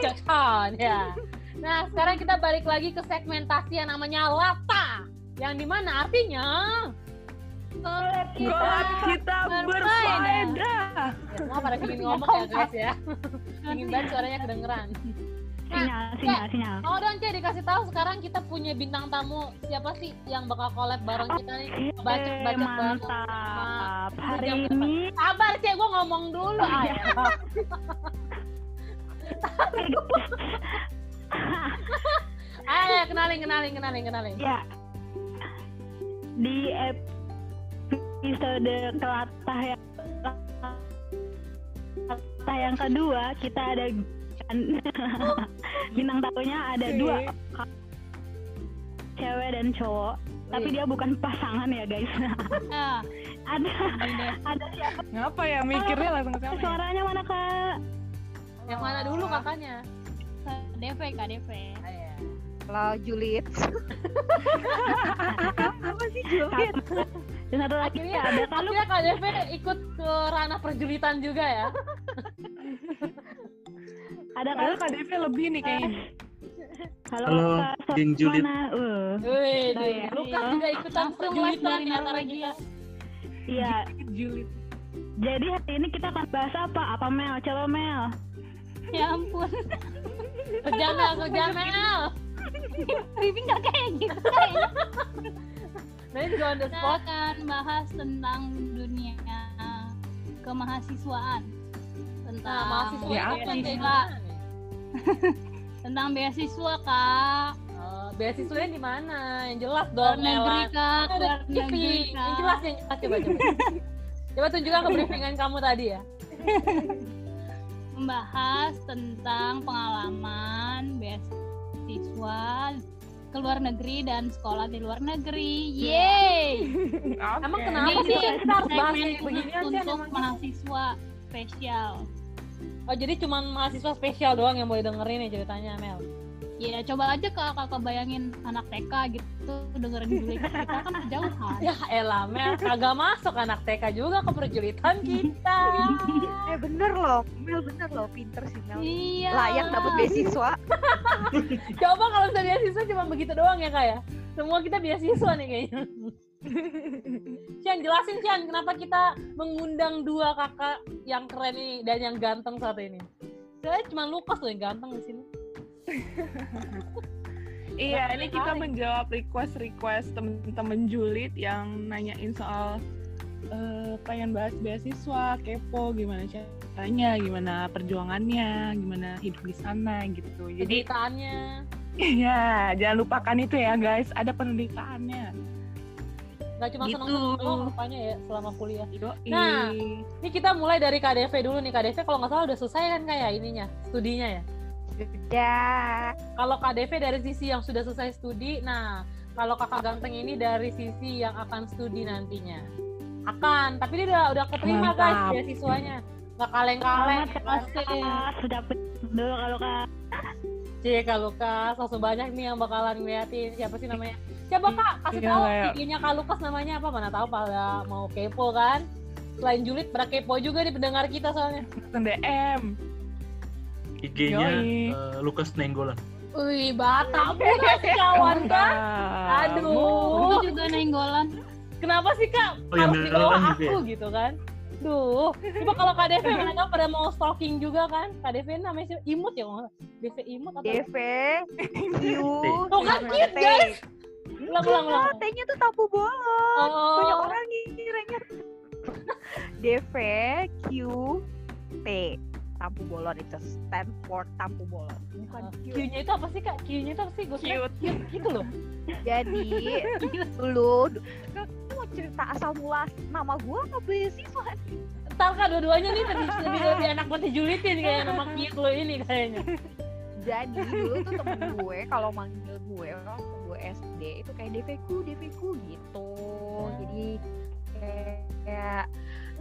Jackson ya. Nah, sekarang kita balik lagi ke segmentasi yang namanya Lata. Yang di mana artinya Golap Golap kita berfaedah. ya, semua pada ingin ngomong ya guys ya. ingin banget suaranya kedengeran. Sinyal, sinyal, sinyal. Oh dong Cek dikasih tahu sekarang kita punya bintang tamu siapa sih yang bakal collab bareng kita nih? Bacot bareng. mantap. Hari Jam ini Sabar Cek, gue ngomong dulu. Ayo. Ayo kenalin kenalin kenalin kenalin. ya. Di episode kelatah yang kelatah yang kedua kita ada bintang tamunya ada dua. Cewek dan cowok. Tapi Wih. dia bukan pasangan ya guys. Ah, ada ada siapa? Ngapa ya? Mikirnya langsung ke sana? ya? suaranya mana kak Yang mana dulu kakaknya? KDV, KDV. Ayo. Kalau Juliet. Apa sih Juliet? dan satu lagi Akhirnya ada Akhirnya Kak Devi ikut ke ranah perjulitan juga ya. ada kalau KDP lebih nih kayaknya. halo Halo, geng mana uh Wih, Oh, iya. Lukas juga ikutan perjulitan di antara kita. iya Julid. jadi hari ini kita akan bahas apa apa Mel coba Mel Ya ampun. Kerja Mel, kerja Mel. Briefing gak kayak gitu kayaknya. Nah ini juga on the Kita spot. akan bahas tentang dunia kemahasiswaan. Tentang Nah, mahasiswa Ya, nih? tentang beasiswa kak. Oh, beasiswanya di mana? Yang jelas dong, negeri kak, luar negeri Yang jelas, kak. yang jelas. Coba, coba. Coba tunjukkan ke briefingan kamu tadi ya. Membahas tentang pengalaman beasiswa ke luar negeri dan sekolah di luar negeri. Yeay! Oke. Emang kenapa Ini sih kita harus bahas kayak beginian sih untuk mahasiswa spesial. Oh jadi cuma mahasiswa spesial doang yang boleh dengerin nih ceritanya Mel. Ya coba aja kak kakak bayangin anak TK gitu dengerin dulu kita kan jauhan. Ya elah Mel, kagak masuk anak TK juga ke perjulitan kita. Eh bener loh, Mel bener loh, pinter sih Mel. Iya. Layak dapet beasiswa. Coba kalau bisa beasiswa cuma begitu doang ya kak ya. Semua kita beasiswa nih kayaknya. Cian jelasin Cian kenapa kita mengundang dua kakak yang keren ini dan yang ganteng saat ini. Saya cuma Lukas loh yang ganteng di sini. Iya, ini kita menjawab request-request temen-temen julid yang nanyain soal eh, pengen bahas beasiswa, kepo gimana caranya, gimana perjuangannya, gimana hidup di sana gitu. Jadi Ceritaannya. ya jangan lupakan itu ya guys, ada penderitaannya. Gak cuma Gitu. seneng-seneng doang rupanya ya selama kuliah. Yoi. Nah. Ini kita mulai dari KDV dulu nih. KDV kalau nggak salah udah selesai kan kayak ininya, studinya ya. Sudah. Kalau KDV dari sisi yang sudah selesai studi, nah kalau kakak ganteng ini dari sisi yang akan studi nantinya. Akan, tapi dia udah udah keterima guys Mantap. beasiswanya. Nggak kaleng-kaleng. Sudah dulu kalau Kak Cie Kak Lukas, langsung banyak nih yang bakalan ngeliatin siapa sih namanya. Coba Kak, kasih Iya, tahu Leo. IG-nya Kak Lukas namanya apa, mana tahu pada mau kepo kan. Selain julid, pada kepo juga nih pendengar kita soalnya. Langsung DM. IG-nya Yoi. eh, Lukas Nenggolan. Wih, Batam sih kawan kan? Aduh. Aku juga nenggolan. Kenapa sih Kak Oh, yang harus di bawah kan juga aku gitu kan? Duh, coba kalau Kak Devi mana tahu pada mau stalking juga kan? Kak Devi namanya siapa? Imut ya kalau Imut atau? DV, Q, Tuh kan cute, guys. Ulang, ulang, ulang. T-nya tuh tampu bolong. Banyak Oh, orang ngiranya. DV, Q, T. Tampu bolon itu stand for tampu bolon. Bukan Uh, Q. Q-nya itu apa sih Kak? Q-nya itu apa sih? Gue Cute. cute gitu loh. Jadi dulu du- Lu mau cerita asal mula nama gua apa beasiswa Ntar Kak dua-duanya nih lebih, lebih, lebih enak buat dijulitin kayak nama cute lo ini kayaknya. Jadi dulu tuh temen gue kalau manggil gue waktu gue SD itu kayak DVku, DVku gitu. Jadi kayak, kayak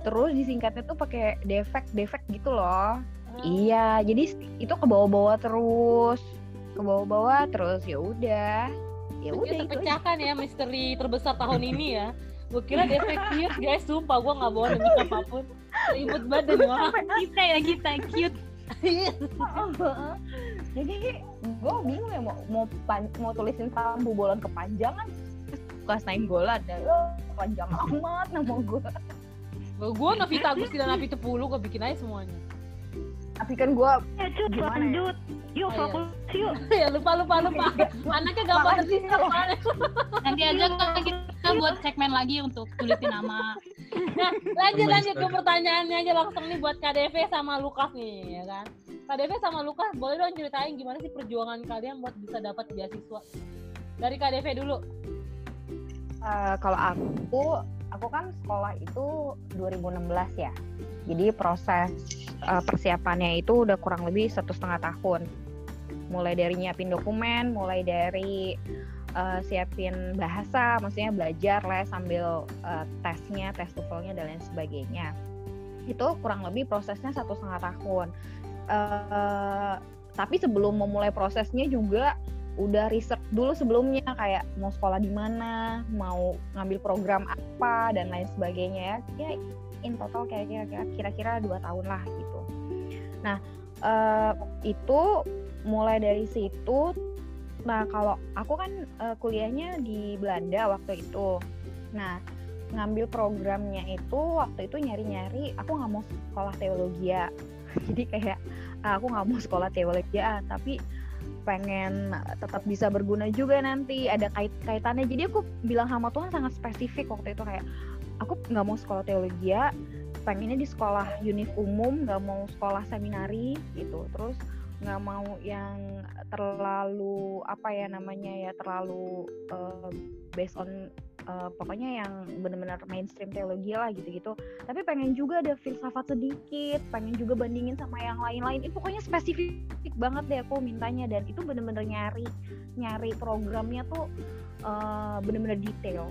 terus disingkatnya tuh pakai defek, defek gitu loh. Iya, jadi itu ke bawah-bawah terus, ke bawah-bawah terus ya udah, ya udah terpecahkan ya misteri terbesar tahun ini ya. Gue kira defek cute guys, sumpah gue gak bohong demi apa pun. Ribut banget demi orang. Kita ya kita cute. jadi gue bingung ya mau mau pan- mau tulisin tambu bolon kepanjangan kelas nainggolan ya "Oh, panjang amat nama gue Gue Novita Agustina Napi Tepulu, gue bikin aja semuanya. tapi kan gue Ya cut Gimana ya? lanjut. Oh, Yuk iya. fokus yuk. ya lupa lupa lupa. Anaknya gampang soalnya. Nanti aja kalau kita buat segmen lagi untuk tulisin nama. Nah, lanjut lanjut ke pertanyaannya aja langsung nih buat KDV sama Lukas nih, ya kan? KDV sama Lukas, boleh dong ceritain gimana sih perjuangan kalian buat bisa dapat beasiswa? Dari KDV dulu. Eh, kalau aku aku kan sekolah itu 2016 ya. Jadi proses eh, persiapannya itu udah kurang lebih satu setengah tahun. Mulai dari nyiapin dokumen mulai dari eh, siapin bahasa maksudnya belajar lah sambil eh, tesnya tes TOEFL-nya dan lain sebagainya. Itu kurang lebih prosesnya satu setengah tahun. Eh, tapi sebelum memulai prosesnya juga udah research dulu sebelumnya kayak mau sekolah di mana, mau ngambil program apa dan lain sebagainya ya. Ya in total kayak kira-kira dua tahun lah gitu. Nah eh, itu mulai dari situ. Nah kalau aku kan eh, kuliahnya di Belanda waktu itu. Nah ngambil programnya itu waktu itu nyari-nyari aku nggak mau sekolah teologi ya. Jadi kayak ah, aku nggak mau sekolah teologi ya, tapi pengen tetap bisa berguna juga nanti ada kait kaitannya jadi aku bilang sama Tuhan sangat spesifik waktu itu kayak aku nggak mau sekolah teologi ya pengennya di sekolah univ umum nggak mau sekolah seminari gitu. Terus nggak mau yang terlalu apa ya namanya ya terlalu eh, based on eh, pokoknya yang benar-benar mainstream teologi lah gitu-gitu. Tapi pengen juga ada filsafat sedikit pengen juga bandingin sama yang lain-lain. Itu pokoknya spesifik banget deh aku mintanya dan itu bener-bener nyari nyari programnya tuh eh, bener-bener detail.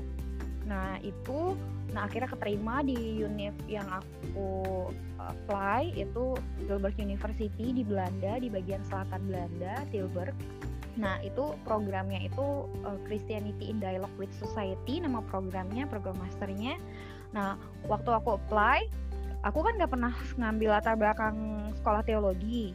Nah itu nah akhirnya keterima di univ yang aku apply itu Tilburg University di Belanda di bagian selatan Belanda Tilburg Nah, itu programnya itu uh, Christianity in Dialogue with Society, nama programnya, program masternya. Nah, waktu aku apply, aku kan nggak pernah ngambil latar belakang sekolah teologi.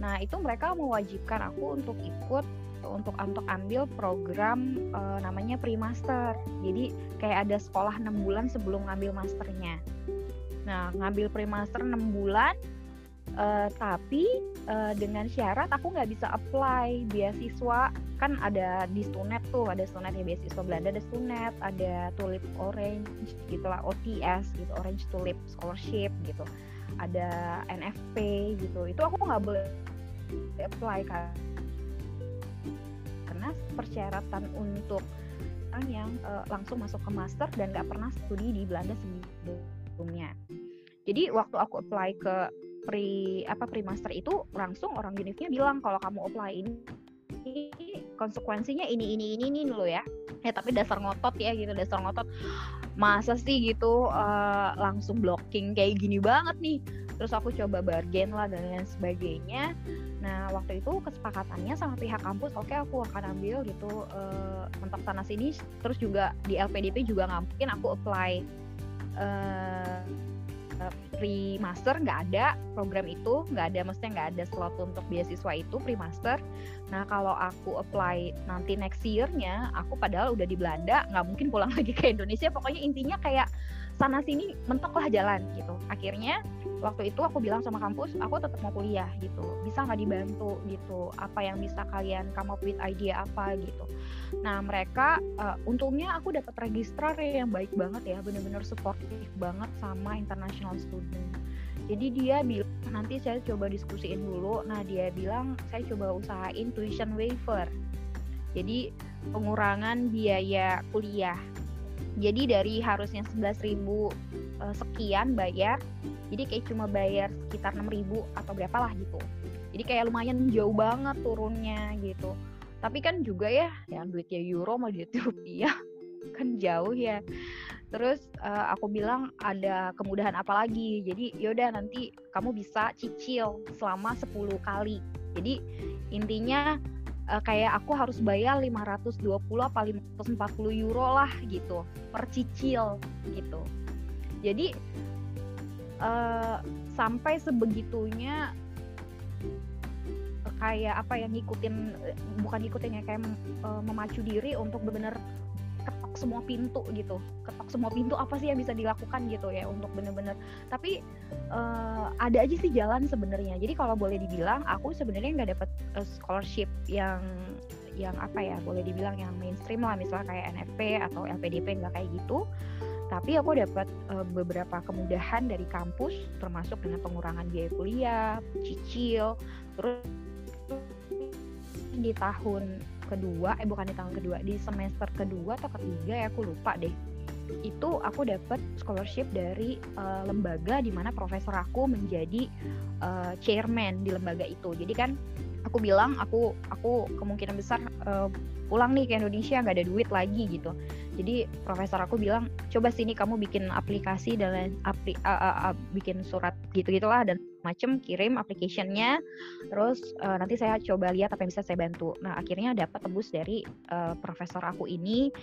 Nah, itu mereka mewajibkan aku untuk ikut untuk untuk ambil program uh, namanya pre-master. Jadi kayak ada sekolah enam bulan sebelum ngambil masternya. Nah, ngambil pre-master 6 bulan, eh, tapi eh, dengan syarat aku nggak bisa apply beasiswa. Kan ada di Stunet tuh ada Stunet ya beasiswa Belanda ada Stunet ada Tulip Orange gitulah OTS gitu Orange Tulip Scholarship gitu. Ada NFP gitu. Itu aku nggak boleh apply kan. Karena persyaratan untuk orang yang eh, langsung masuk ke master dan nggak pernah studi di Belanda sebelumnya. Jadi waktu aku apply ke pre apa pre master itu langsung orang univnya bilang kalau kamu apply ini konsekuensinya ini ini ini ini dulu ya. Ya tapi dasar ngotot ya gitu dasar ngotot. Masa sih gitu eh, langsung blocking kayak gini banget nih. Terus aku coba bargain lah dan lain sebagainya. Nah waktu itu kesepakatannya sama pihak kampus oke aku akan ambil gitu eh, mentok sana sini. Terus juga di LPDP juga nggak mungkin aku apply eh, pre master nggak ada program itu nggak ada maksudnya nggak ada slot untuk beasiswa itu pre master nah kalau aku apply nanti next year-nya aku padahal udah di Belanda nggak mungkin pulang lagi ke Indonesia. Pokoknya intinya kayak sana sini mentok lah jalan gitu. Akhirnya waktu itu aku bilang sama kampus aku tetap mau kuliah gitu. Bisa nggak dibantu gitu? Apa yang bisa kalian come up with idea apa gitu. Nah mereka uh, untungnya aku dapat registrar yang baik banget ya bener-bener supportif banget sama international student. Jadi dia bilang nanti saya coba diskusiin dulu. Nah dia bilang saya coba usahain tuition waiver. Jadi pengurangan biaya kuliah jadi dari harusnya 11.000 uh, sekian bayar jadi kayak cuma bayar sekitar 6.000 atau berapa lah gitu. Jadi kayak lumayan jauh banget turunnya gitu. Tapi kan juga ya yang duitnya euro sama duit rupiah kan jauh ya. Terus uh, aku bilang ada kemudahan apa lagi? Jadi yaudah nanti kamu bisa cicil selama 10 kali. Jadi intinya uh, kayak aku harus bayar 520 apa 540 euro lah gitu per cicil gitu. Jadi uh, sampai sebegitunya kayak apa ya ngikutin eh, bukan ngikutin ya kayak mem- memacu diri untuk benar-benar semua pintu gitu. Ketok semua pintu apa sih yang bisa dilakukan gitu ya untuk bener-bener. Tapi eh, ada aja sih jalan sebenarnya. Jadi kalau boleh dibilang aku sebenarnya nggak dapet eh, scholarship yang yang apa ya boleh dibilang yang mainstream lah. Misalnya kayak NFP atau LPDP nggak kayak gitu. Tapi aku dapat eh, beberapa kemudahan dari kampus termasuk dengan pengurangan biaya kuliah cicil terus di tahun kedua eh bukan di tahun kedua di semester kedua atau ketiga ya aku lupa deh. Itu aku dapat scholarship dari eh, lembaga di mana profesor aku menjadi eh, chairman di lembaga itu. Jadi kan aku bilang aku aku kemungkinan besar eh, pulang nih ke Indonesia nggak ada duit lagi gitu jadi profesor aku bilang coba sini kamu bikin aplikasi dan lain apli, a- a- a- bikin surat gitu gitulah dan macem kirim applicationnya. Terus eh, nanti saya coba lihat apa yang bisa saya bantu. Nah akhirnya dapat tebus dari eh, profesor aku ini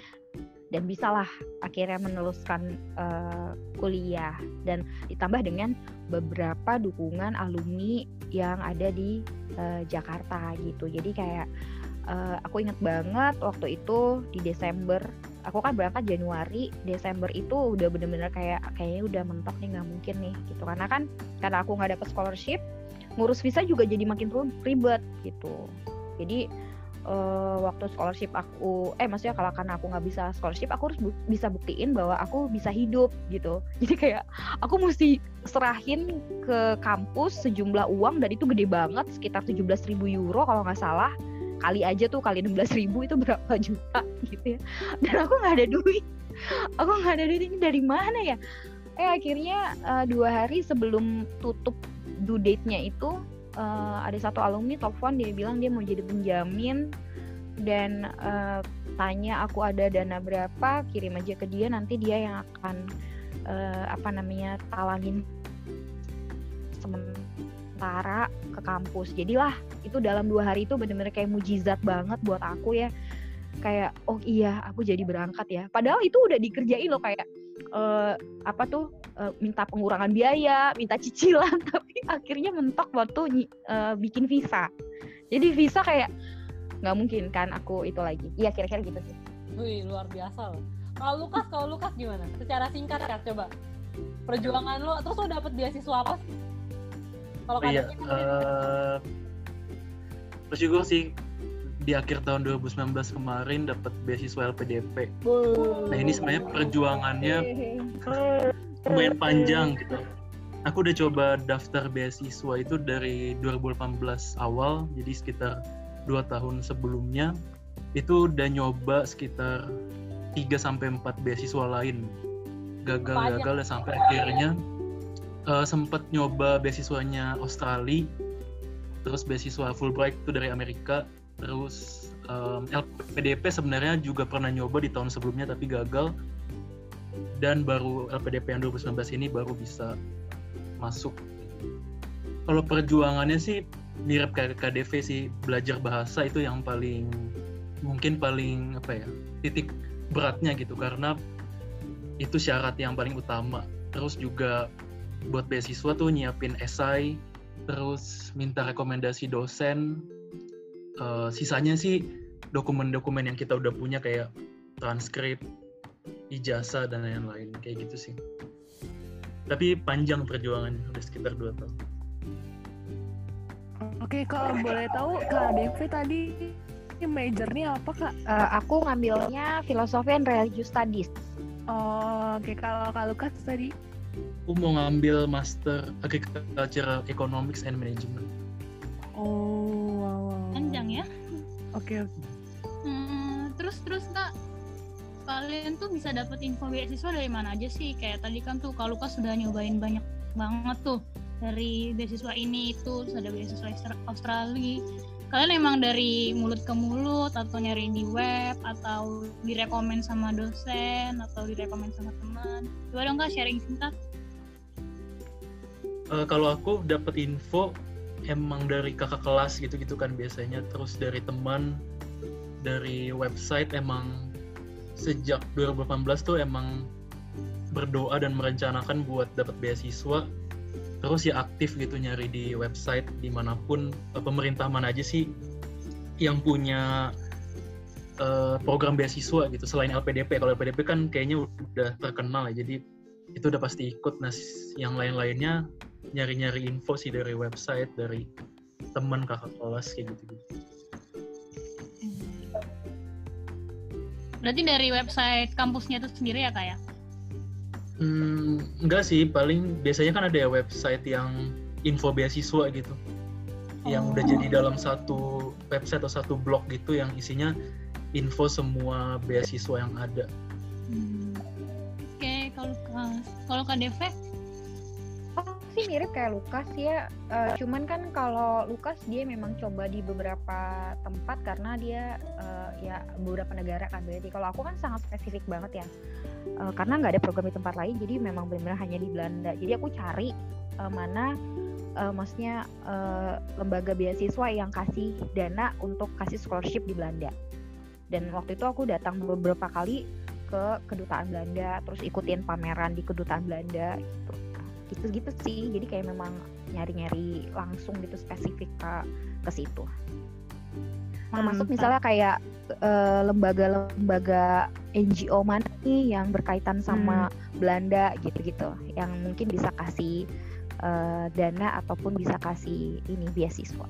dan bisalah akhirnya meneruskan eh, kuliah dan ditambah dengan beberapa dukungan alumni yang ada di eh, Jakarta gitu. Jadi kayak eh, aku ingat banget waktu itu di Desember aku kan berangkat Januari Desember itu udah bener-bener kayak kayaknya udah mentok nih nggak mungkin nih gitu. Karena kan karena aku nggak dapet scholarship ngurus visa juga jadi makin ribet gitu. Jadi eh, waktu scholarship aku eh maksudnya kalau karena aku nggak bisa scholarship aku harus bu- bisa buktiin bahwa aku bisa hidup gitu. Jadi kayak aku mesti serahin ke kampus sejumlah uang dan itu gede banget sekitar 17.000 euro kalau nggak salah kali aja tuh kali 16.000 itu berapa juta gitu ya. Dan aku nggak ada duit. Aku nggak ada duit ini dari mana ya? Eh akhirnya eh, dua hari sebelum tutup due date-nya itu eh, ada satu alumni telepon dia bilang dia mau jadi penjamin. Dan eh, tanya aku ada dana berapa kirim aja ke dia nanti dia yang akan eh, apa namanya talangin sementara ke kampus jadilah itu dalam dua hari itu bener-bener kayak mujizat banget buat aku ya kayak oh iya aku jadi berangkat ya padahal itu udah dikerjain loh kayak eh, apa tuh eh, minta pengurangan biaya minta cicilan tapi akhirnya mentok waktu eh, bikin visa jadi visa kayak nggak mungkin kan aku itu lagi iya kira-kira gitu sih Wih, luar biasa loh. Kalau Lukas, kalau Lukas gimana? Secara singkat ya, coba. Perjuangan lo, terus lo dapet beasiswa apa sih? Kalau Oh iya, eh bersyukur sih di akhir tahun 2019 kemarin dapat beasiswa LPDP. Nah ini sebenarnya perjuangannya lumayan panjang gitu. Aku udah coba daftar beasiswa itu dari 2018 awal, jadi sekitar dua tahun sebelumnya itu udah nyoba sekitar 3 sampai 4 beasiswa lain. Gagal-gagal dan sampai akhirnya eh, sempet nyoba beasiswanya Australia, terus beasiswa Fulbright itu dari Amerika, terus em, LPDP sebenarnya juga pernah nyoba di tahun sebelumnya tapi gagal dan baru LPDP yang 2019 ini baru bisa masuk. Kalau perjuangannya sih mirip kayak KDV sih belajar bahasa itu yang paling mungkin paling apa ya titik beratnya gitu karena itu syarat yang paling utama. Terus juga buat beasiswa tuh nyiapin esai, terus minta rekomendasi dosen. Eh, sisanya sih dokumen-dokumen yang kita udah punya kayak transkrip, ijazah dan lain-lain kayak gitu sih. Tapi panjang perjuangannya udah sekitar 2 tahun. Oke, kalau boleh tahu Kak Devi tadi majornya apa Kak? Eh, aku ngambilnya filosofi and religious studies Oh, oke kalau Kak Lukas tadi. Aku mau ngambil master agricultural economics and management. Oh, wow, wow. Panjang ya. Oke, oke. Hmm, terus terus kak kalian tuh bisa dapet info beasiswa dari mana aja sih kayak tadi kan tuh kalau Lukas sudah nyobain banyak banget tuh dari beasiswa ini itu terus ada beasiswa Austra- Australia kalian emang dari mulut ke mulut atau nyari di web atau direkomend sama dosen atau direkomend sama teman coba dong kak sharing singkat Eh, kalau aku dapat info emang dari kakak kelas gitu-gitu kan biasanya. Terus dari teman dari website emang sejak 2018 tuh emang berdoa dan merencanakan buat dapat beasiswa. Terus ya aktif gitu nyari di website di mana pun eh, pemerintah mana aja sih yang punya eh, program beasiswa gitu selain LPDP kalau LPDP kan kayaknya udah terkenal ya jadi itu udah pasti ikut. Nah yang lain-lainnya nyari-nyari info sih dari website dari teman kakak kelas kayak gitu gitu Berarti dari website kampusnya itu sendiri ya kak ya? Hmm, enggak sih, paling biasanya kan ada ya website yang info beasiswa gitu. Yang udah jadi dalam satu website atau satu blog gitu yang isinya info semua beasiswa yang ada. Oke, kalau Kak- kalau kak Deve, Oh sih mirip kayak Lukas ya. Eh, cuman kan kalau Lukas dia memang coba di beberapa tempat karena dia eh, ya beberapa negara kan berarti. Kalau aku kan sangat spesifik banget ya. Eh, karena nggak ada program di tempat lain, jadi memang benar-benar hanya di Belanda. Jadi aku cari eh, mana eh, maksudnya eh, lembaga beasiswa yang kasih dana untuk kasih scholarship di Belanda. Dan waktu itu aku datang beberapa kali ke kedutaan Belanda, terus ikutin pameran di kedutaan Belanda gitu gitu-gitu sih. Jadi kayak memang nyari-nyari langsung gitu spesifik ke ke situ. Termasuk misalnya kayak eh, lembaga-lembaga NGO mana nih yang berkaitan sama Belanda gitu-gitu. Yang mungkin bisa kasih eh, dana ataupun bisa kasih ini beasiswa.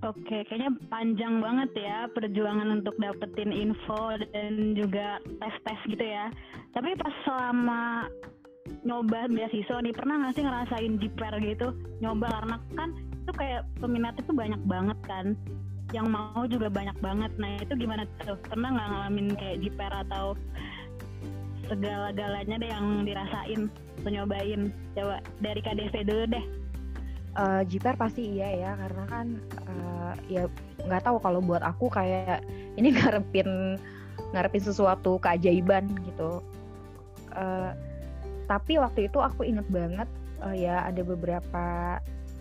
Oke, kayaknya panjang banget ya perjuangan untuk dapetin info dan juga tes-tes gitu ya. Tapi pas selama nyoba beasiswa nih, pernah nggak sih ngerasain jiper gitu? Nyoba karena kan itu kayak peminatnya tuh banyak banget kan. Yang mau juga banyak banget. Nah itu gimana tuh? Pernah nggak ngalamin kayak jiper atau segala-galanya deh yang dirasain atau nyobain? Coba dari KDV dulu deh. Eh, jiper pasti iya ya karena kan eh, ya nggak tahu kalau buat aku kayak ini ngarepin ngarepin sesuatu keajaiban gitu Eh, tapi waktu itu aku inget banget eh, ya ada beberapa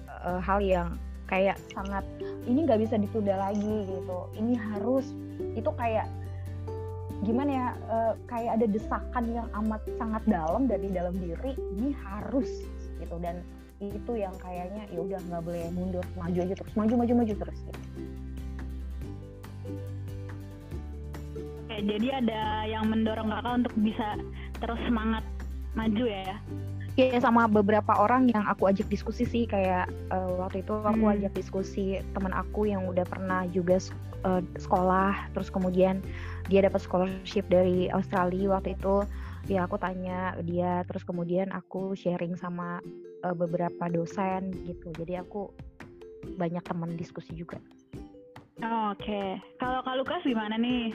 eh, hal yang kayak sangat ini nggak bisa ditunda lagi gitu. Ini harus itu kayak gimana ya eh, kayak ada desakan yang amat sangat dalam dari dalam diri ini harus gitu. Dan itu yang kayaknya ya udah nggak boleh mundur maju aja terus maju maju maju terus gitu. Oke, jadi ada yang mendorong kakak untuk bisa terus semangat maju ya. ya sama beberapa orang yang aku ajak diskusi sih kayak eh, waktu itu aku Hmm. ajak diskusi teman aku yang udah pernah juga eh, sekolah terus kemudian dia dapat scholarship dari Australia waktu itu ya aku tanya dia terus kemudian aku sharing sama eh, beberapa dosen gitu jadi aku banyak teman diskusi juga Oke, kalau Kak Lukas gimana nih?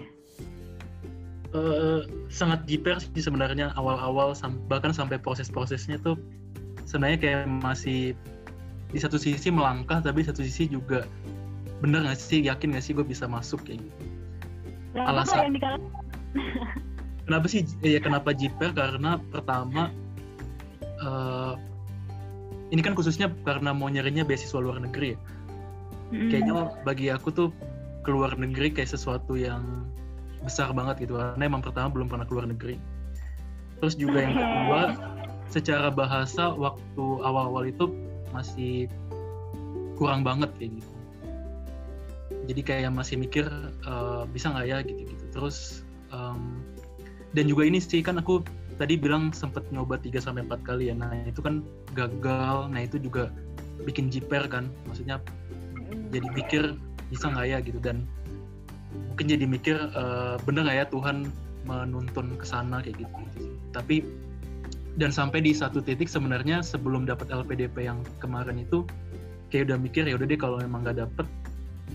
Eh, sangat jiper sih sebenarnya awal-awal sam- bahkan sampai proses-prosesnya tuh sebenarnya kayak masih di satu sisi melangkah tapi di satu sisi juga bener nggak sih yakin nggak sih gue bisa masuk kayak gitu. Kenapa Alasan. Kenapa sih ya kenapa jiper karena pertama eh, ini kan khususnya karena mau nyarinya beasiswa luar negeri ya. Mm-mm. Kayaknya bagi aku tuh keluar negeri kayak sesuatu yang besar banget gitu karena emang pertama belum pernah keluar negeri. Terus juga yang kedua secara bahasa waktu awal-awal itu masih kurang banget kayak gitu. Jadi kayak masih mikir eh, bisa nggak ya gitu-gitu. Terus em, dan juga ini sih kan aku tadi bilang sempet nyoba 3 sampai 4 kali ya. Nah, itu kan gagal. Nah, itu juga bikin jiper kan. Maksudnya jadi mikir bisa nggak ya gitu dan mungkin jadi mikir eh, bener nggak ya Tuhan menuntun ke sana kayak gitu. Tapi dan sampai di satu titik sebenarnya sebelum dapat LPDP yang kemarin itu kayak udah mikir ya udah deh kalau memang nggak dapet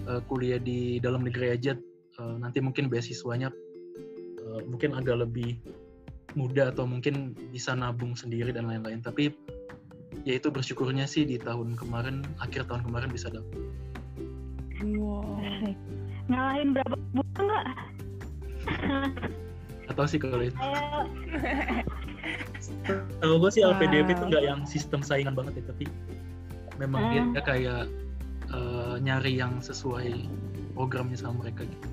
eh, kuliah di dalam negeri aja eh, nanti mungkin beasiswanya eh, mungkin agak lebih mudah atau mungkin bisa nabung sendiri dan lain-lain tapi ya itu bersyukurnya sih di tahun kemarin akhir tahun kemarin bisa dapet Wow. Ngalahin berapa bulan nggak? atau sih kalau itu. Kalau gue sih LPDP itu nggak yang sistem saingan banget ya, tapi memang dia Hmm. kayak eh, nyari yang sesuai programnya sama mereka gitu.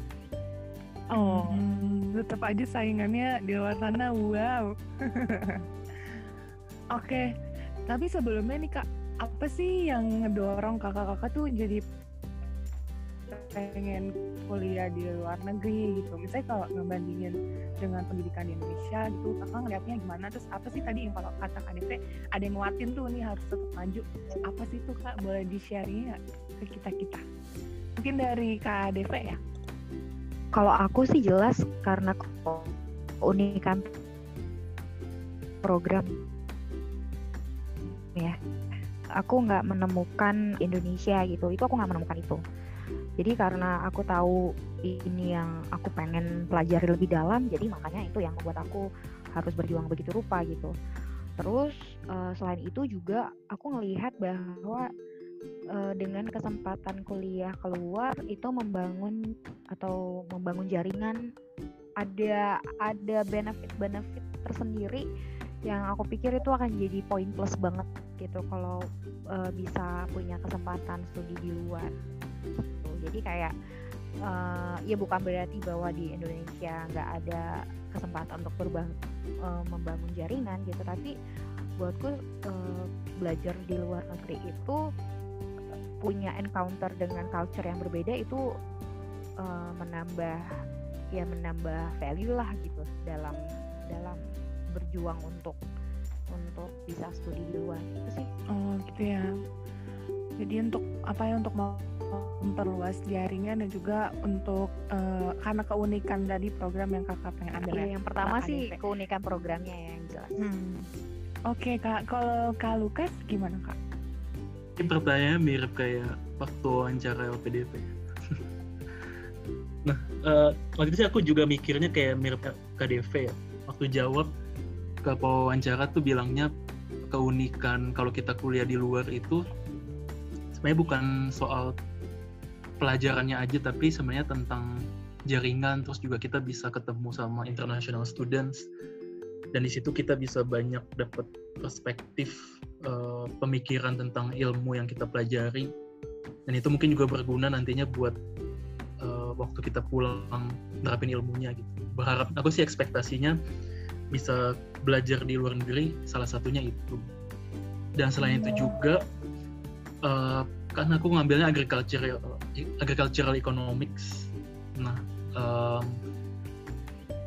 Oh. Hmm, tetap aja saingannya di luar sana wow. Oke, tapi sebelumnya nih kak apa sih yang ngedorong kakak-kakak tuh jadi pengen kuliah di luar negeri gitu misalnya kalau ngebandingin dengan pendidikan di Indonesia gitu kakak ngeliatnya gimana terus apa sih tadi yang kalau kata KDP ada yang nguatin tuh nih harus tetap maju apa sih tuh kak boleh di sharing ke kita kita mungkin dari KDP ya Kalau aku sih jelas karena keunikan program ya. Aku nggak menemukan Indonesia gitu. Itu aku nggak menemukan itu. Jadi karena aku tahu ini yang aku pengen pelajari lebih dalam, jadi makanya itu yang membuat aku harus berjuang begitu rupa gitu. Terus eh, selain itu juga aku ngelihat bahwa eh, dengan kesempatan kuliah keluar itu membangun atau membangun jaringan ada ada benefit-benefit tersendiri yang aku pikir itu akan jadi poin plus banget gitu kalau eh, bisa punya kesempatan studi di luar. Jadi kayak eh, ya bukan berarti bahwa di Indonesia nggak ada kesempatan untuk berbang, eh, membangun jaringan gitu. Tapi buatku eh, belajar di luar negeri itu punya encounter dengan culture yang berbeda itu eh, menambah ya menambah value lah gitu dalam dalam berjuang untuk untuk bisa studi di luar. Itu sih. Oh gitu ya. Jadi untuk apa ya untuk mau memperluas jaringan dan juga untuk eh, karena keunikan tadi program yang kakak pengen ambil Iya, ya. yang pertama Kak sih ADP. keunikan programnya ya yang jelas Hmm. Oke kak, kalau kak Lukas gimana kak? Ini pertanyaannya mirip kayak waktu wawancara LPDP. nah, eh, waktu itu sih aku juga mikirnya kayak mirip KDV ya. Waktu jawab ke wawancara tuh bilangnya keunikan kalau kita kuliah di luar itu sebenarnya bukan soal pelajarannya aja tapi sebenarnya tentang jaringan terus juga kita bisa ketemu sama international students. Dan di situ kita bisa banyak dapat perspektif eh, pemikiran tentang ilmu yang kita pelajari. Dan itu mungkin juga berguna nantinya buat eh, waktu kita pulang nerapin ilmunya gitu. Berharap aku sih ekspektasinya bisa belajar di luar negeri salah satunya itu. Dan selain itu juga eh, kan aku ngambilnya agricultural agricultural economics. Nah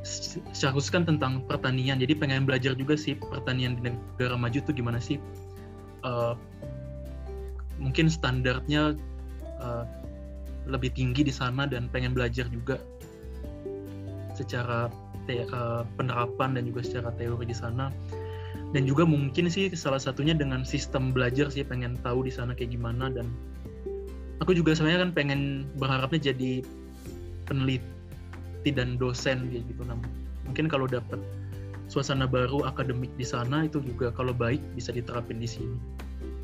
s- secara khusus kan tentang pertanian. Jadi pengen belajar juga sih pertanian di negara maju tuh gimana sih? Eh, mungkin standarnya eh, lebih tinggi di sana dan pengen belajar juga secara te- eh, penerapan dan juga secara teori di sana dan juga mungkin sih salah satunya dengan sistem belajar sih pengen tahu di sana kayak gimana. Dan aku juga sebenarnya kan pengen berharapnya jadi peneliti dan dosen gitu. Nah mungkin kalau dapat suasana baru akademik di sana itu juga kalau baik bisa diterapin di sini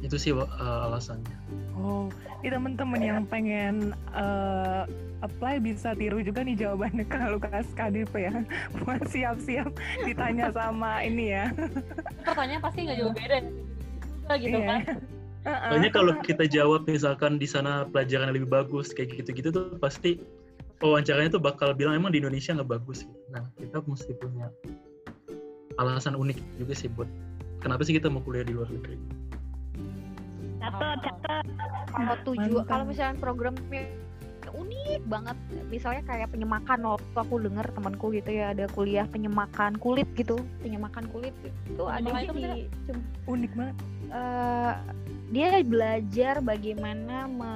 itu sih uh, alasannya Oh, ini teman-teman yang pengen eh, apply bisa tiru juga nih jawabannya ke Lukas KDP ya. Buat siap-siap ditanya sama ini ya. Pertanyaan pasti nggak jauh beda juga gitu Iya. kan. Heeh. Soalnya kalau kita jawab misalkan di sana pelajaran lebih bagus kayak gitu-gitu tuh pasti wawancaranya tuh bakal bilang emang di Indonesia nggak bagus. gitu. Nah kita mesti punya alasan unik juga sih buat kenapa sih kita mau kuliah di luar negeri. Catat, catat. kalau tujuan Mantap. kalau misalnya programnya unik banget misalnya kayak penyemakan waktu aku dengar temanku gitu ya ada kuliah penyemakan kulit gitu penyemakan kulit itu ada itu di Unik banget. eh, dia belajar bagaimana me,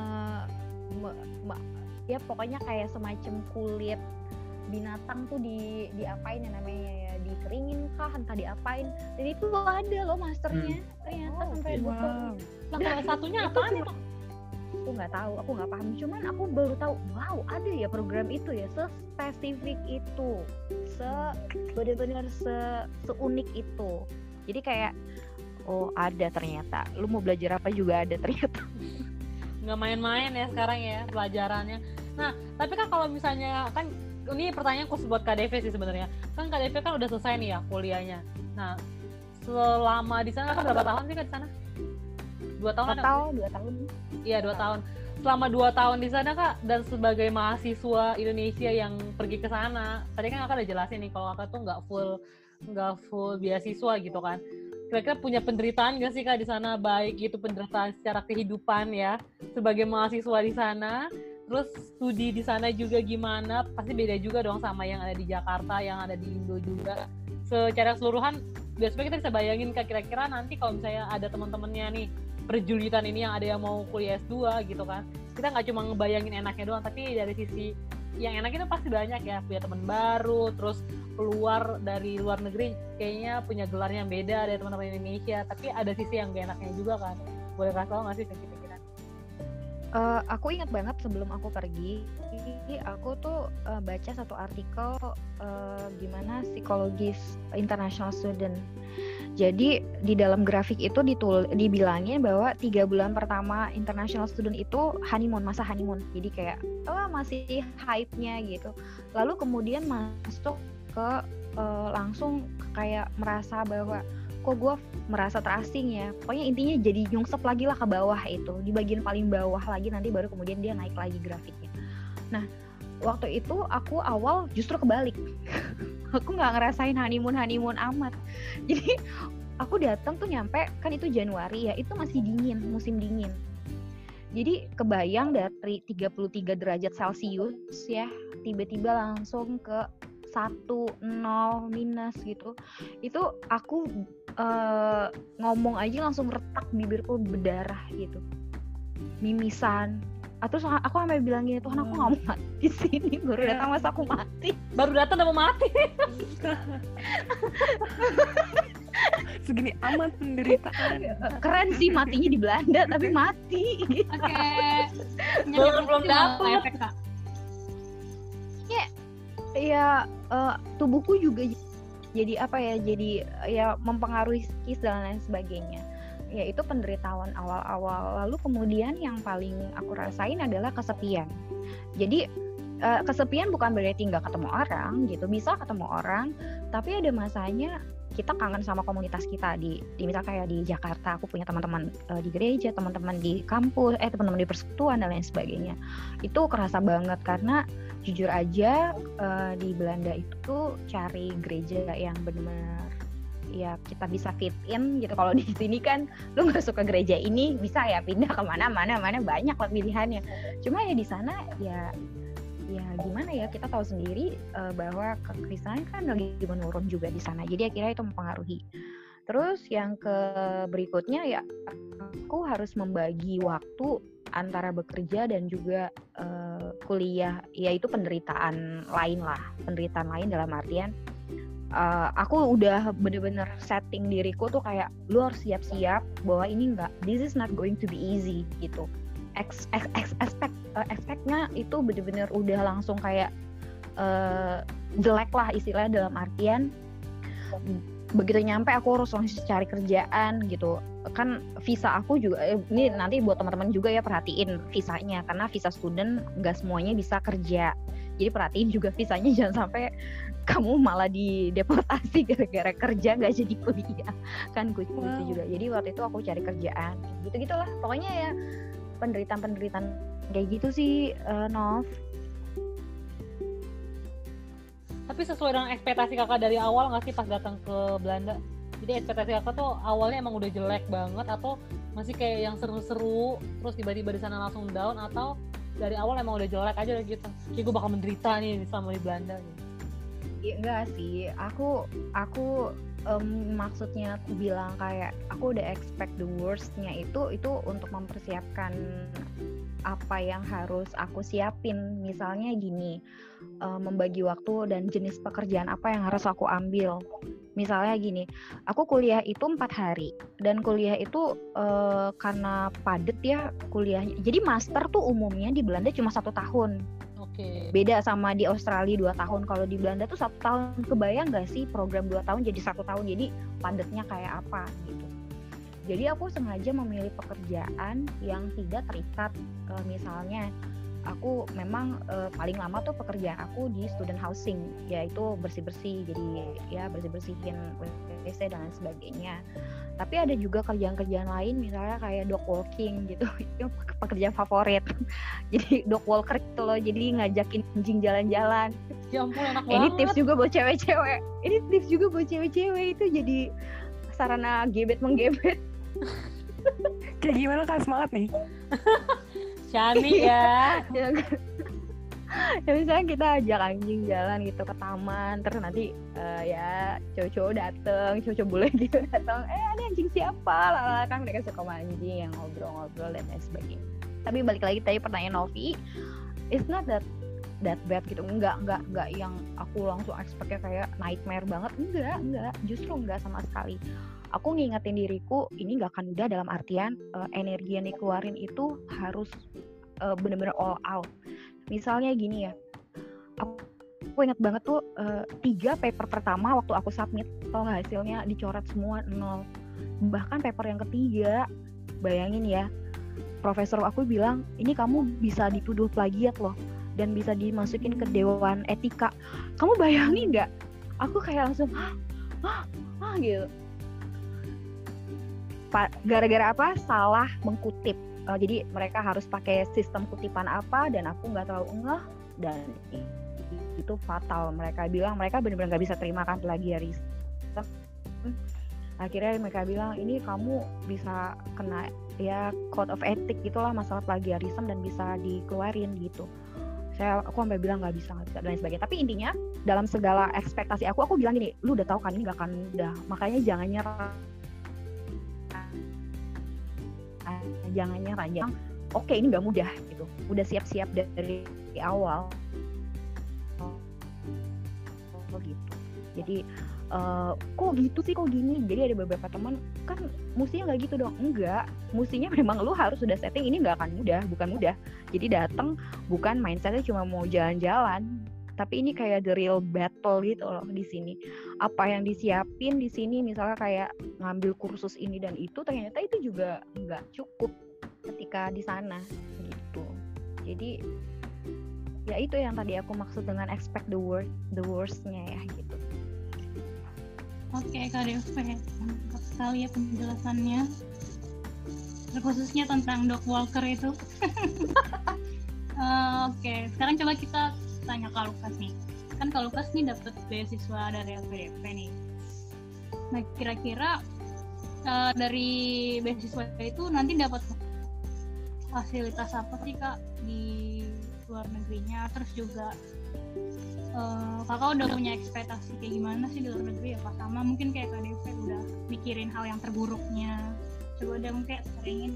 me- me- ya pokoknya kayak semacam kulit binatang tuh di diapain ya namanya ya dikeringin kah entah diapain. Dan itu ada loh masternya ternyata Oh, sampai Wow. dokter Nah kalau satunya Itu apaan cuma- itu? aku nggak tahu aku nggak paham. Cuman aku baru tahu wow ada ya program itu ya spesifik itu se benar-benar se seunik itu. Jadi kayak oh ada ternyata. Lu mau belajar apa juga ada ternyata. Nggak main-main ya sekarang ya pelajarannya. Nah, tapi kan kalau misalnya kan ini pertanyaan khusus buat KDV sih sebenarnya. Kan KDV kan udah selesai nih ya kuliahnya. Nah, selama di sana kan berapa tahun sih kan di sana? Dua tahun ada? total dua tahun Iya dua tahun. Selama dua tahun di sana kak dan sebagai mahasiswa Indonesia yang pergi ke sana, tadi kan kakak udah jelasin nih kalau kakak tuh nggak full nggak full beasiswa gitu kan. kira-kira punya penderitaan gak sih kak di sana baik itu penderitaan secara kehidupan ya sebagai mahasiswa di sana terus studi di sana juga gimana? Pasti beda juga dong sama yang ada di Jakarta yang ada di Indo juga. Secara keseluruhan biasanya kita bisa bayangin kira-kira nanti kalau misalnya ada teman-temannya nih perjulitan ini yang ada yang mau kuliah S2 gitu kan. Kita nggak cuma ngebayangin enaknya doang tapi dari sisi yang enak itu pasti banyak ya. Punya teman baru terus keluar dari luar negeri kayaknya punya gelar yang beda dari teman-teman Indonesia. Tapi ada sisi yang gak enaknya juga kan. Boleh kasih tau nggak sih Uh, aku ingat banget sebelum aku pergi, aku tuh uh, baca satu artikel uh, gimana psikologis international student. Jadi di dalam grafik itu ditul dibilangin bahwa tiga bulan pertama international student itu honeymoon masa honeymoon. Jadi kayak oh masih hype-nya gitu. Lalu kemudian masuk ke uh, langsung kayak merasa bahwa kok gue merasa terasing ya. Pokoknya intinya jadi nyungsep lagi lah ke bawah itu. Di bagian paling bawah lagi nanti baru kemudian dia naik lagi grafiknya. Nah waktu itu aku awal justru kebalik. Aku nggak ngerasain honeymoon honeymoon amat. Jadi aku datang tuh nyampe kan itu Januari ya itu masih dingin musim dingin. Jadi kebayang dari 33 derajat Celcius ya tiba-tiba langsung ke satu nol minus gitu itu aku uh, ngomong aja langsung retak bibirku berdarah gitu. Mimisan. Atau ah, aku sampai bilang gini Tuhan aku nggak mau mati di sini baru datang masa aku mati. Baru datang udah mau mati. Segini amat penderitaan. Keren sih matinya di Belanda tapi mati. Oke. Okay. belum belum dapet ya ya uh, tubuhku juga jadi apa ya jadi ya mempengaruhi psikis dan lain sebagainya. Ya itu penderitaan awal-awal. Lalu kemudian yang paling aku rasain adalah kesepian. Jadi uh, kesepian bukan berarti nggak ketemu orang gitu. Bisa ketemu orang tapi ada masanya kita kangen sama komunitas kita. Di, di misal kayak di Jakarta aku punya teman-teman uh, di gereja teman-teman di kampus eh teman-teman di persekutuan dan lain sebagainya. Itu kerasa banget karena jujur aja uh, di Belanda itu cari gereja yang benar-benar ya kita bisa fit in gitu. Kalau di sini kan lu nggak suka gereja ini bisa ya pindah ke mana mana mana banyak lah pilihannya. Cuma ya di sana ya ya gimana ya kita tahu sendiri uh, bahwa kekristenan kan lagi menurun juga di sana. Jadi akhirnya itu mempengaruhi. Terus yang ke berikutnya ya aku harus membagi waktu antara bekerja dan juga uh, kuliah. Yaitu penderitaan lain lah penderitaan lain dalam artian uh, aku udah bener-bener setting diriku tuh kayak lu harus siap-siap bahwa ini enggak this is not going to be easy gitu ex, ex, ex, expect uh, itu bener-bener udah langsung kayak uh, jelek lah istilahnya dalam artian begitu nyampe aku harus langsung cari kerjaan gitu. Kan visa aku juga eh, ini nanti buat teman-teman juga ya perhatiin visanya. Karena visa student nggak semuanya bisa kerja. Jadi perhatiin juga visanya jangan sampai kamu malah dideportasi gara-gara kerja nggak jadi kuliah. Kan gue wow. juga. Jadi waktu itu aku cari kerjaan. Gitu gitulah pokoknya ya penderitaan-penderitaan kayak gitu sih uh, Nov. Tapi sesuai dengan ekspektasi kakak dari awal nggak sih pas datang ke Belanda? Jadi ekspektasi kakak tuh awalnya emang udah jelek banget atau masih kayak yang seru-seru terus tiba-tiba di sana langsung down atau dari awal emang udah jelek aja gitu? Kayak gue bakal menderita nih selama di Belanda gitu. Ya, enggak sih. Aku aku um, maksudnya aku bilang kayak aku udah expect the worstnya itu itu untuk mempersiapkan apa yang harus aku siapin. Misalnya gini uh, membagi waktu dan jenis pekerjaan apa yang harus aku ambil. Misalnya gini aku kuliah itu empat hari dan kuliah itu uh, karena padet ya kuliahnya. Jadi master tuh umumnya di Belanda cuma satu tahun Okay. Beda sama di Australia dua tahun. Kalau di Belanda tuh satu tahun. Kebayang nggak sih program dua tahun jadi satu tahun? Jadi padatnya kayak apa gitu. Jadi aku sengaja memilih pekerjaan yang tidak terikat. Uh, misalnya aku memang uh, paling lama tuh pekerjaan aku di student housing, yaitu bersih bersih. Jadi ya bersih bersihin WC dan lain sebagainya tapi ada juga kerjaan-kerjaan lain misalnya kayak dog walking gitu. Itu pekerjaan favorit. Jadi dog walker itu loh jadi ngajakin anjing jalan-jalan. Ya ampun enak ini tips juga buat cewek-cewek. Ini tips juga buat cewek-cewek itu jadi sarana gebet menggebet. Kayak gimana kak? Semangat nih? Shani ya. Ya, ya misalnya kita ajak anjing jalan gitu ke taman terus nanti eh, ya cowok-cowok dateng cowok-cowok bule gitu datang eh ada anjing siapa? Lala kan mereka suka sama anjing yang ngobrol-ngobrol dan lain sebagainya. Tapi balik lagi tadi pertanyaan Novi it's not that that bad gitu enggak enggak enggak yang aku langsung expectnya kayak nightmare banget enggak enggak justru enggak sama sekali. Aku ngingetin diriku ini nggak akan mudah dalam artian eh, energi yang dikeluarin itu harus eh, bener-bener all out misalnya gini ya aku, aku ingat banget tuh eh, tiga paper pertama waktu aku submit tau nggak hasilnya? Dicoret semua nol. Bahkan paper yang ketiga bayangin ya profesor aku bilang ini kamu bisa dituduh plagiat loh dan bisa dimasukin ke dewan etika. Kamu bayangin nggak? Aku kayak langsung hah? Hah? Hah? Gitu. Gara-gara apa? Salah mengkutip Uh, jadi mereka harus pakai sistem kutipan apa dan aku nggak terlalu ngeh dan itu fatal. Mereka bilang mereka benar-benar nggak bisa terima kan plagiarisme akhirnya mereka bilang ini kamu bisa kena ya code of ethic gitulah masalah plagiarisme dan bisa dikeluarin gitu. Saya aku sampai bilang nggak bisa nggak bisa dan sebagainya. Tapi intinya dalam segala ekspektasi aku aku bilang gini lu udah tahu kan ini gak akan mudah makanya jangan nyerah jangan jangan oke ini nggak mudah gitu. Udah siap-siap dari awal. Oh gitu. Jadi eh, kok gitu sih kok gini? Jadi ada beberapa teman kan mestinya nggak gitu dong. Enggak mestinya memang lu harus sudah setting ini nggak akan mudah bukan mudah. Jadi datang bukan mindsetnya cuma mau jalan-jalan tapi ini kayak the real battle gitu loh di sini apa yang disiapin di sini misalnya kayak ngambil kursus ini dan itu ternyata itu juga nggak cukup ketika di sana gitu jadi ya itu yang tadi aku maksud dengan expect the worst the worstnya ya gitu Oke, Kak Deve, mantap sekali ya penjelasannya. Terkhususnya tentang Doc Walker itu. Eh, Oke, sekarang coba kita tanya Kak Lukas nih. Kan Kak Lukas nih dapat beasiswa dari LPDP nih. Nah, kira-kira eh, dari beasiswa itu nanti dapat fasilitas apa sih Kak di luar negerinya? Terus juga eh, kakak udah punya ekspektasi kayak gimana sih di luar negeri ya Pak sama mungkin kayak KDP udah mikirin hal yang terburuknya coba udah mungkin seringin